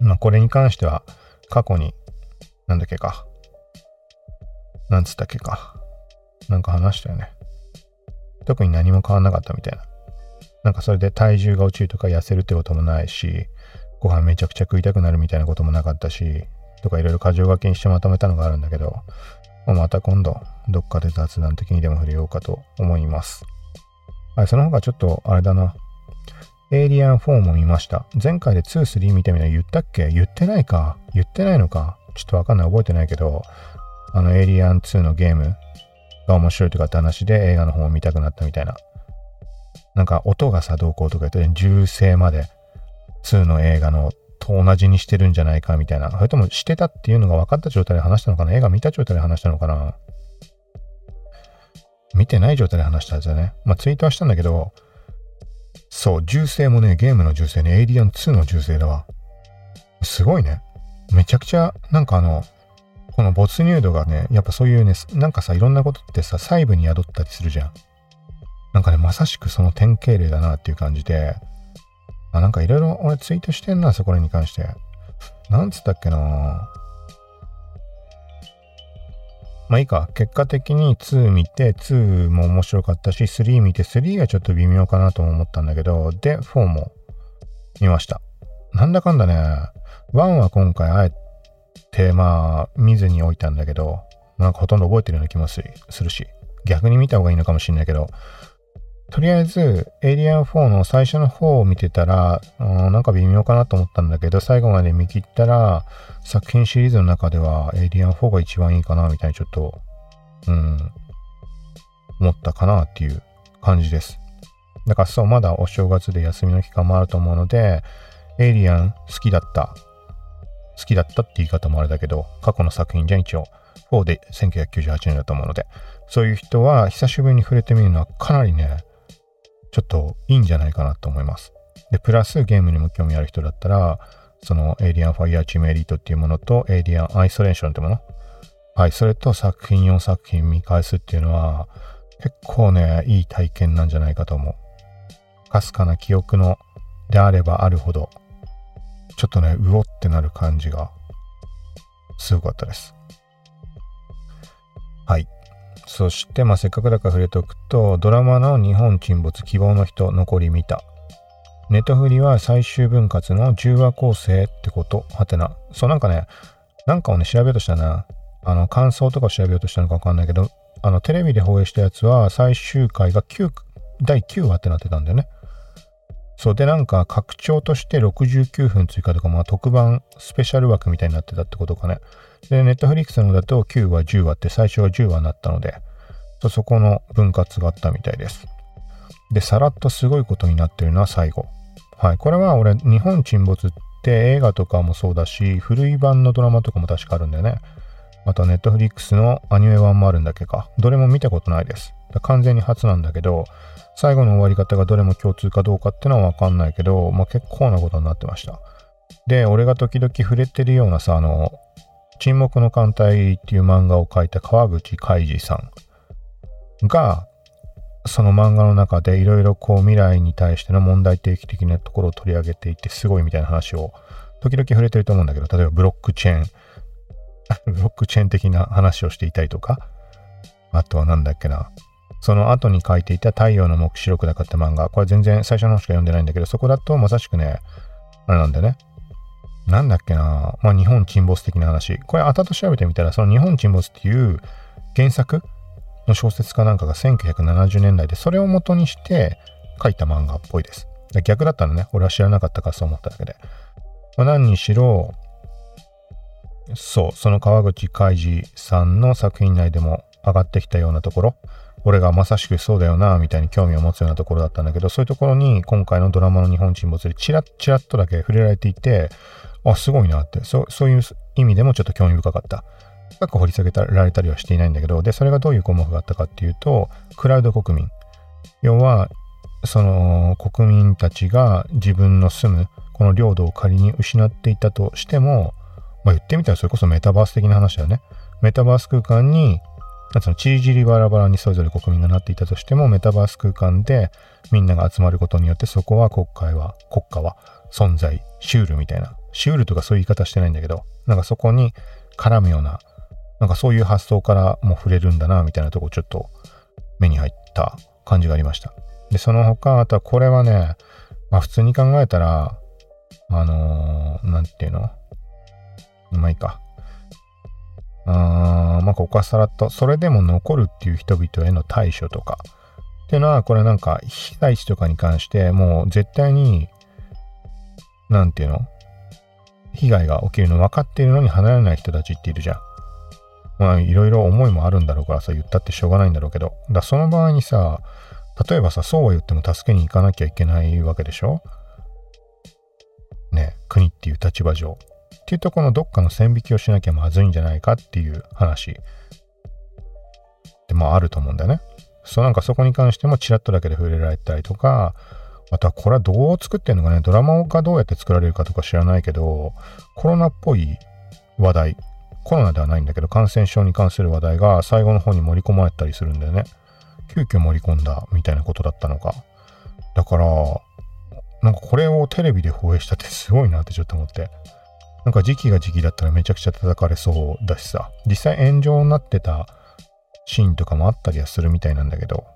まあこれに関しては、過去に、なんだっけか。なんつったっけか。なんか話したよね。特に何も変わんなかったみたいな。なんかそれで体重が落ちるとか痩せるってこともないし、ご飯めちゃくちゃ食いたくなるみたいなこともなかったし、とかいろいろ箇条書きにしてまとめたのがあるんだけど、また今度、どっかで雑談的にでも触れようかと思います。はい、その他ちょっと、あれだな。エイリアン4も見ました。前回で2、3見てみたら言ったっけ？言ってないか言ってないのかちょっとわかんない。覚えてないけど、あの、エイリアン2のゲーム、が面白いとかって話で映画の方を見たくなったみたいな。なんか音がさ、どうこうとか言って、銃声まで2の映画のと同じにしてるんじゃないかみたいな。それともしてたっていうのが分かった状態で話したのかな？映画見た状態で話したのかな？見てない状態で話したんですよね。まあツイートはしたんだけど、そう、銃声もね、ゲームの銃声ね、エイリアン2の銃声だわ。すごいね。めちゃくちゃ、なんかあの、この没入度がね、やっぱそういうね、なんかさ、いろんなことってさ、細部に宿ったりするじゃん。なんかね、まさしくその典型例だなっていう感じで、あ、なんかいろいろ俺ツイートしてんな、そこらに関して。なんつったっけなまあいいか。結果的に2見て、2も面白かったし、3見て、3がちょっと微妙かなとも思ったんだけど、で、4も見ました。なんだかんだね、1は今回あえて、まあ、見ずに置いたんだけど、なんかほとんど覚えてるような気もするし、逆に見た方がいいのかもしれないけど、とりあえず、エイリアン4の最初の方を見てたら、うん、なんか微妙かなと思ったんだけど、最後まで見切ったら、作品シリーズの中では、エイリアン4が一番いいかな、みたいにちょっと、うん、思ったかなっていう感じです。だからそう、まだお正月で休みの期間もあると思うので、エイリアン好きだった。好きだったって言い方もあれだけど、過去の作品じゃん一応。4で1998年だと思うので、そういう人は久しぶりに触れてみるのはかなりね、ちょっといいんじゃないかなと思います。で、プラスゲームにも興味ある人だったら、その Alien Fireteam Eliteっていうものと Alien Isolationってものはい、それと作品4作品見返すっていうのは結構ね、いい体験なんじゃないかと思う。かすかな記憶のであればあるほどちょっとね、うおってなる感じが、すごかったです。はい。そして、まあ、せっかくだから触れておくと、ドラマの日本沈没希望の人残り見た。ネトフリは最終分割の10話構成ってことはてな。そう、なんかね、なんかをね、調べようとしたな、あの、感想とか調べようとしたのかわかんないけど、あの、テレビで放映したやつは最終回が9、第9話ってなってたんだよね。そうでなんか拡張として69分追加とか、まあ、特番スペシャル枠みたいになってたってことかね。で、ネットフリックスのだと9話、10話って最初は10話になったので、そこの分割があったみたいです。で、さらっとすごいことになってるのは最後。はい。これは俺、日本沈没って映画とかもそうだし、古い版のドラマとかも確かあるんだよね。またネットフリックスのアニメ版もあるんだけか。どれも見たことないです。完全に初なんだけど、最後の終わり方がどれも共通かどうかってのはわかんないけど、まあ、結構なことになってました。で、俺が時々触れてるようなさ、あの、沈黙の艦隊っていう漫画を描いた川口海二さんが、その漫画の中でいろいろこう未来に対しての問題提起的なところを取り上げていてすごいみたいな話を時々触れてると思うんだけど、例えばブロックチェーン、ブロックチェーン的な話をしていたりとか、あとはなんだっけな、その後に書いていた太陽の目視録だかって漫画、これ全然最初の方しか読んでないんだけど、そこだとまさしくね、あれなんだよね。なんだっけなまあ日本沈没的な話。これ後々調べてみたら、その日本沈没っていう原作の小説家なんかが1970年代で、それを元にして書いた漫画っぽいです。逆だったのね。俺は知らなかったからそう思っただけで。まあ、何にしろ、そう、その川口海二さんの作品内でも上がってきたようなところ、俺がまさしくそうだよな、みたいに興味を持つようなところだったんだけど、そういうところに今回のドラマの日本沈没でチラッチラッとだけ触れられていて、あ、すごいなって、そそういう意味でもちょっと興味深かった。深く掘り下げられたりはしていないんだけど、で、それがどういう項目があったかっていうと、クラウド国民。要は、その国民たちが自分の住むこの領土を仮に失っていたとしても、まあ、言ってみたらそれこそメタバース的な話だよね。メタバース空間になんつうの、ちりじりバラバラにそれぞれ国民がなっていたとしても、メタバース空間でみんなが集まることによって、そこは国会は、国家は存在、シュールみたいな、シュールとかそういう言い方してないんだけど、なんかそこに絡むような、なんかそういう発想からも触れるんだな、みたいなとこちょっと目に入った感じがありました。で、その他、あとはこれはね、まあ普通に考えたら、あのー、なんていうの？まあいいか。あまあ、ここはさらっと、それでも残るっていう人々への対処とか。っていうのは、これなんか、被災地とかに関して、もう絶対に、なんていうの？被害が起きるの分かっているのに離れない人たちっているじゃん。まあ、いろいろ思いもあるんだろうからさ、言ったってしょうがないんだろうけど。だその場合にさ、例えばさ、そうは言っても助けに行かなきゃいけないわけでしょ？ね、国っていう立場上。っていうとこのどっかの線引きをしなきゃまずいんじゃないかっていう話でもああると思うんだよね。そうなんかそこに関してもチラッとだけで触れられたりとか、あとはこれはどう作ってんのかね、ドラマがどうやって作られるかとか知らないけど、コロナっぽい話題、コロナではないんだけど、感染症に関する話題が最後の方に盛り込まれたりするんだよね。急遽盛り込んだみたいなことだったのか。だから、なんかこれをテレビで放映したってすごいなってちょっと思って。なんか時期が時期だったらめちゃくちゃ叩かれそうだしさ、実際炎上になってたシーンとかもあったりはするみたいなんだけど、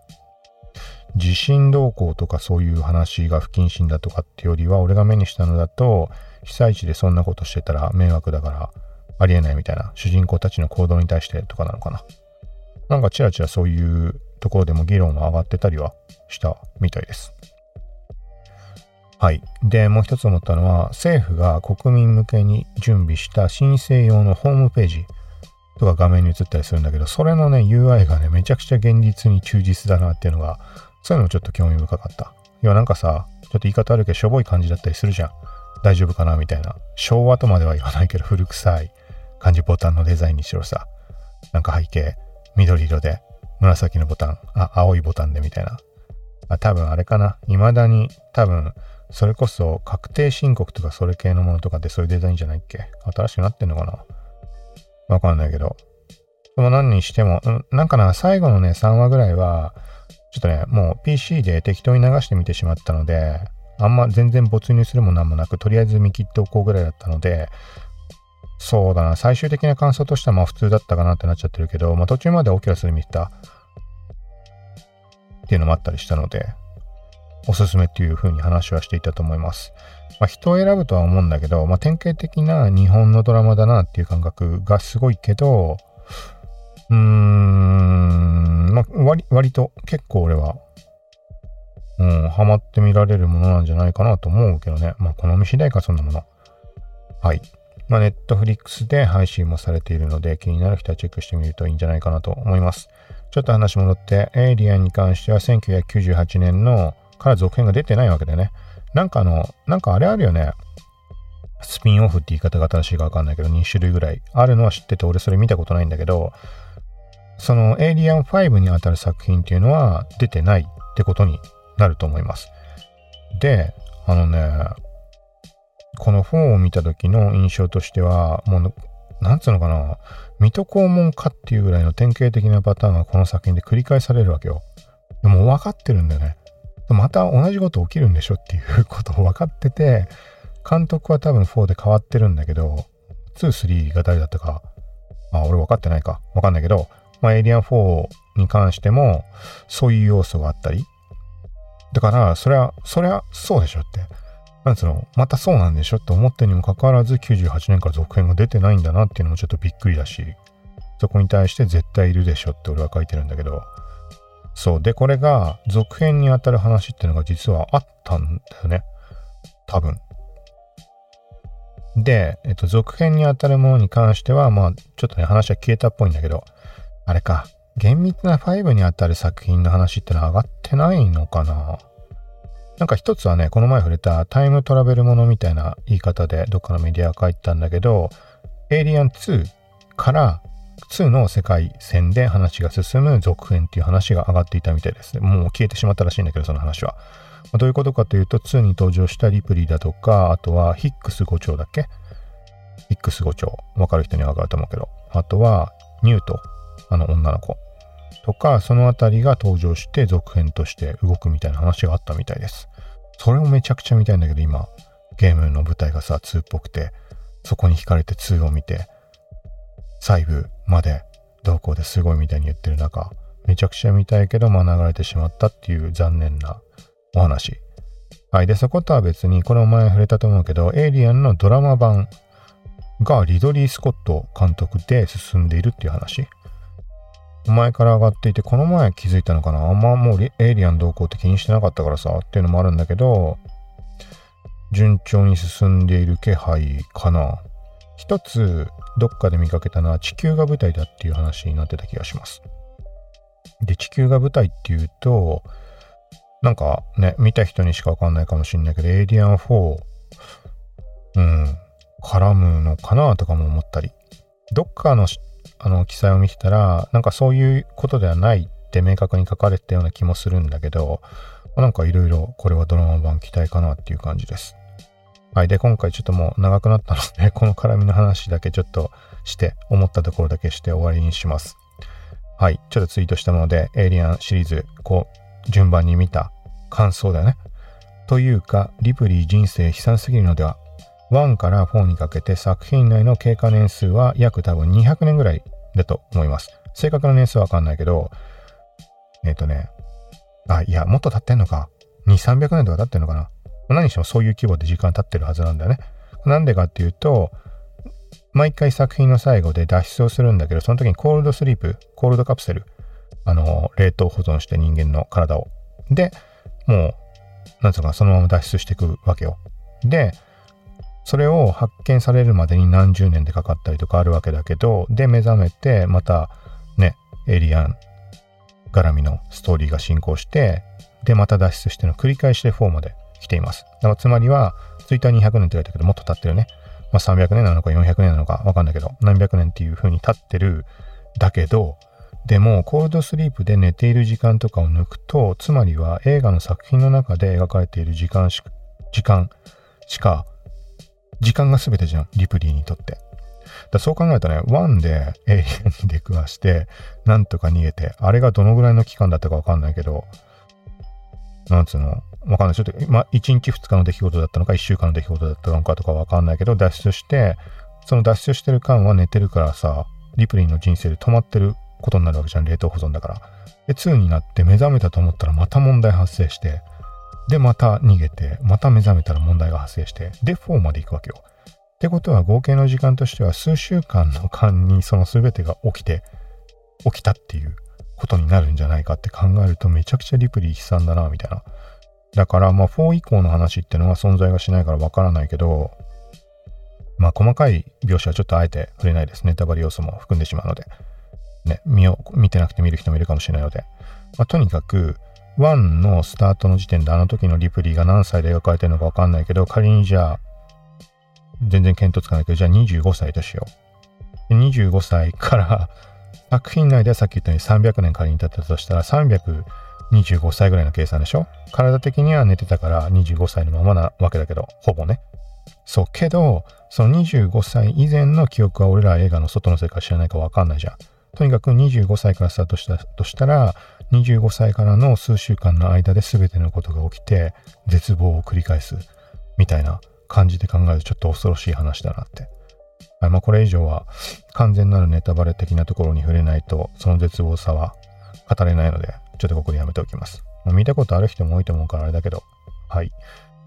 地震動向とかそういう話が不謹慎だとかってよりは、俺が目にしたのだと、被災地でそんなことしてたら迷惑だからありえないみたいな、主人公たちの行動に対してとかなのかな。なんかチラチラそういうところでも議論が上がってたりはしたみたいです。はい。で、もう一つ思ったのは、政府が国民向けに準備した申請用のホームページとか画面に映ったりするんだけど、それのね、UI がね、めちゃくちゃ現実に忠実だなっていうのが、そういうのもちょっと興味深かった。いや、なんかさ、ちょっと言い方悪いけど、しょぼい感じだったりするじゃん。大丈夫かなみたいな。昭和とまでは言わないけど、古臭い感じボタンのデザインにしろさ。なんか背景、緑色で、紫のボタン、あ、青いボタンでみたいな。あ、多分あれかな。未だに、多分、それこそ確定申告とかそれ系のものとかってそういうデザインじゃないっけ？新しくなってんのかな？わかんないけど。でも何にしても、なんかな、最後のね、3話ぐらいは、ちょっとね、もう PC で適当に流してみてしまったので、あんま全然没入するも何もなく、とりあえず見切っておこうぐらいだったので、そうだな、最終的な感想としてはまあ普通だったかなってなっちゃってるけど、まあ途中までオキュラスで見てた。っていうのもあったりしたので、おすすめっていう風に話はしていたと思います。まあ、人を選ぶとは思うんだけど、まあ、典型的な日本のドラマだなっていう感覚がすごいけど、うーん、まあ、割、割と結構俺は、うん、ハマって見られるものなんじゃないかなと思うけどね。まあ、好み次第か、そんなもの。はい。まあ、ネットフリックスで配信もされているので、気になる人はチェックしてみるといいんじゃないかなと思います。ちょっと話戻って、エイリアンに関しては1998年のから続編が出てないわけでね。なんかあの、なんかあれあるよね。スピンオフって言い方が正しいかわかんないけど、2種類ぐらいあるのは知ってて、俺それ見たことないんだけど、そのエイリアン5にあたる作品っていうのは出てないってことになると思います。で、あのね、この4を見た時の印象としては、もう、なんつうのかな、水戸黄門かっていうぐらいの典型的なパターンがこの作品で繰り返されるわけよ。でも分かってるんだよね。また同じこと起きるんでしょっていうことを分かってて、監督は多分4で変わってるんだけど、2、3が誰だったか、あ、俺分かってないか。分かんないけど、まあ、エイリアン4に関しても、そういう要素があったり。だから、それは、それはそうでしょって。なんつうの、またそうなんでしょって思ってにもかかわらず、98年から続編が出てないんだなっていうのもちょっとびっくりだし、そこに対して絶対いるでしょって俺は書いてるんだけど、そう。で、これが続編にあたる話っていうのが実はあったんだよね。多分。で、えっと、続編にあたるものに関しては、まあ、ちょっとね、話は消えたっぽいんだけど、あれか、厳密な5にあたる作品の話ってのは上がってないのかななんか一つはね、この前触れたタイムトラベルものみたいな言い方でどっかのメディアが書いてたんだけど、エイリアン2から2の世界線で話が進む続編っていう話が上がっていたみたいですね。もう消えてしまったらしいんだけど、その話は。ま、どういうことかというと、2に登場したリプリーだとか、あとはヒックス5丁だっけ？ヒックス5丁。わかる人にはわかると思うけど。あとは、ニュート。あの女の子。とか、そのあたりが登場して続編として動くみたいな話があったみたいです。それをめちゃくちゃ見たいんだけど、今、ゲームの舞台がさ、2っぽくて、そこに惹かれて2を見て、細部までどうこうですごいみたいに言ってる中、めちゃくちゃ見たいけど、まあ流れてしまったっていう残念なお話。はい。で、そことは別に、これお前触れたと思うけど、エイリアンのドラマ版がリドリー・スコット監督で進んでいるっていう話。お前から上がっていて、この前気づいたのかな？あんまもうエイリアン同行って気にしてなかったからさ、っていうのもあるんだけど、順調に進んでいる気配かな。一つ、どっかで見かけたのは地球が舞台だっていう話になってた気がします。で、地球が舞台っていうと、なんかね、見た人にしかわかんないかもしんないけど、エイリアン4、うん、絡むのかなとかも思ったり、どっかのあの記載を見てたら、なんかそういうことではないって明確に書かれてたような気もするんだけど、なんかいろいろこれはドラマ版期待かなっていう感じです。はい。で、今回ちょっともう長くなったので、この絡みの話だけちょっとして、思ったところだけして終わりにします。はい。ちょっとツイートしたもので、エイリアンシリーズ、こう、順番に見た感想だよね。というか、リプリー人生悲惨すぎるのでは、1から4にかけて作品内の経過年数は約多分200年ぐらいだと思います。正確な年数はわかんないけど、えっ、ー、とね、あ、いや、もっと経ってんのか。2、300年とか経ってんのかな。何してもそういう規模で時間経ってるはずなんだよね。なんでかっていうと、毎回作品の最後で脱出をするんだけど、その時にコールドスリープ、コールドカプセル、あの、冷凍保存して人間の体を。で、もう、なんつうか、そのまま脱出していくわけよ。で、それを発見されるまでに何十年でかかったりとかあるわけだけど、で、目覚めて、また、ね、エイリアン絡みのストーリーが進行して、で、また脱出しての繰り返しで4まで来ています。だからつまりは、ツイッター200年って言われたけど、もっと経ってるね。まあ、300年なのか400年なのかわかんないけど、何百年っていう風に経ってる。だけど、でも、コールドスリープで寝ている時間とかを抜くと、つまりは映画の作品の中で描かれている時間し時間しか、時間が全てじゃん、リプリーにとって。だそう考えるとね、1でエイリアンに出くわして、なんとか逃げて、あれがどのぐらいの期間だったかわかんないけど、なんつうの、わかんない。ちょっと、まあ、1日2日の出来事だったのか、1週間の出来事だったのかとかわかんないけど、脱出して、その脱出してる間は寝てるからさ、リプリンの人生で止まってることになるわけじゃん、冷凍保存だから。で、2になって目覚めたと思ったらまた問題発生して、で、また逃げて、また目覚めたら問題が発生して、で、4まで行くわけよ。っってことは合計の時間としては数週間の間にその全てが起きて、起きたっていうことになるんじゃないかって考えるとめちゃくちゃリプリー悲惨だな、みたいな。だからまあ4以降の話っていうのは存在がしないからわからないけど、まあ細かい描写はちょっとあえて触れないです。ネタバレ要素も含んでしまうので。ね、見よ見てなくて見る人もいるかもしれないので。まあ、とにかく、1のスタートの時点であの時のリプリーが何歳で描かれてるのかわかんないけど、仮にじゃあ、全然見当つかないけど、じゃあ25歳としよう。25歳から作品内ではさっき言ったように300年仮に経ったとしたら300 25歳ぐらいの計算でしょ？体的には寝てたから25歳のままなわけだけど、ほぼね。そう、けど、その25歳以前の記憶は俺ら映画の外の世界知らないかわかんないじゃん。とにかく25歳からスタートしたとしたら、25歳からの数週間の間で全てのことが起きて、絶望を繰り返す、みたいな感じで考えるとちょっと恐ろしい話だなって。はい、まあこれ以上は完全なるネタバレ的なところに触れないと、その絶望さは語れないので、ちょっとここでやめておきます。まあ、見たことある人も多いと思うからあれだけど、はい。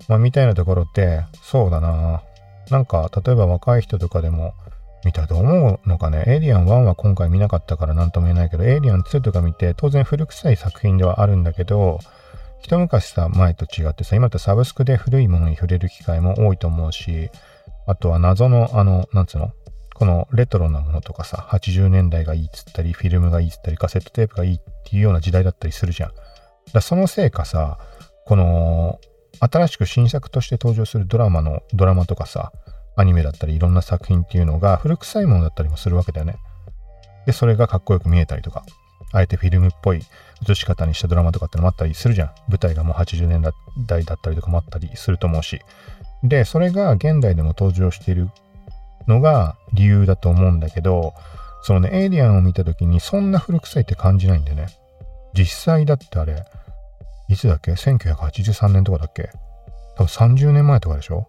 まあみたいなところって、そうだななんか、例えば若い人とかでも、見たと思うのかね。エイリアン1は今回見なかったから何とも言えないけど、エイリアン2とか見て、当然古臭い作品ではあるんだけど、一昔さ、前と違ってさ、今ってサブスクで古いものに触れる機会も多いと思うし、あとは謎の、あの、なんつうの？このレトロなものとかさ、80年代がいいっつったり、フィルムがいいっつったり、カセットテープがいいっていうような時代だったりするじゃん。だそのせいかさ、この、新しく新作として登場するドラマの、ドラマとかさ、アニメだったりいろんな作品っていうのが古臭いものだったりもするわけだよね。で、それがかっこよく見えたりとか、あえてフィルムっぽい映し方にしたドラマとかってのもあったりするじゃん。舞台がもう80年代だったりとかもあったりすると思うし。で、それが現代でも登場しているのが理由だと思うんだけど、そのね、エイリアンを見た時にそんな古臭いって感じないんだよね。実際だってあれ、いつだっけ ?1983 年とかだっけ？多分30年前とかでしょ？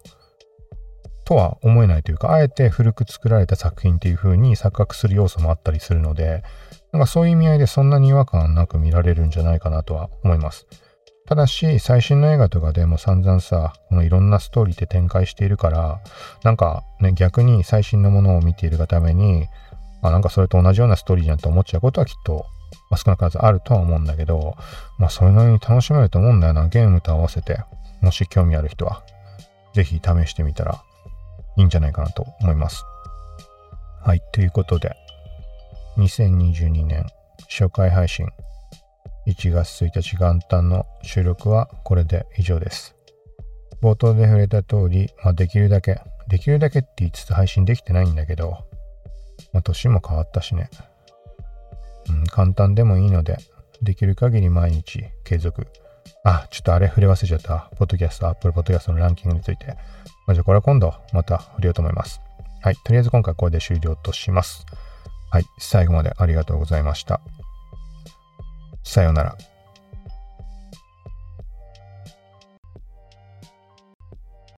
とは思えないというか、あえて古く作られた作品っていう風に錯覚する要素もあったりするので、なんかそういう意味合いでそんなに違和感なく見られるんじゃないかなとは思います。ただし、最新の映画とかでも散々さ、このいろんなストーリーで展開しているから、なんかね、逆に最新のものを見ているがために、あ、なんかそれと同じようなストーリーじゃんと思っちゃうことはきっと、まあ、少なからずあるとは思うんだけど、まあそれなりに楽しめると思うんだよな、ゲームと合わせて。もし興味ある人は、ぜひ試してみたらいいんじゃないかなと思います。はい、ということで、2022年初回配信1月1日元旦の収録はこれで以上です。冒頭で触れた通り、まあ、できるだけ、できるだけって言いつつ配信できてないんだけど、まあ、年も変わったしね。うん、簡単でもいいので、できる限り毎日継続。あ、ちょっとあれ触れ忘れちゃった。ポッドキャスト、アップルポッドキャストのランキングについて。まあ、じゃあこれは今度また触れようと思います。はい。とりあえず今回これで終了とします。はい。最後までありがとうございました。さようなら。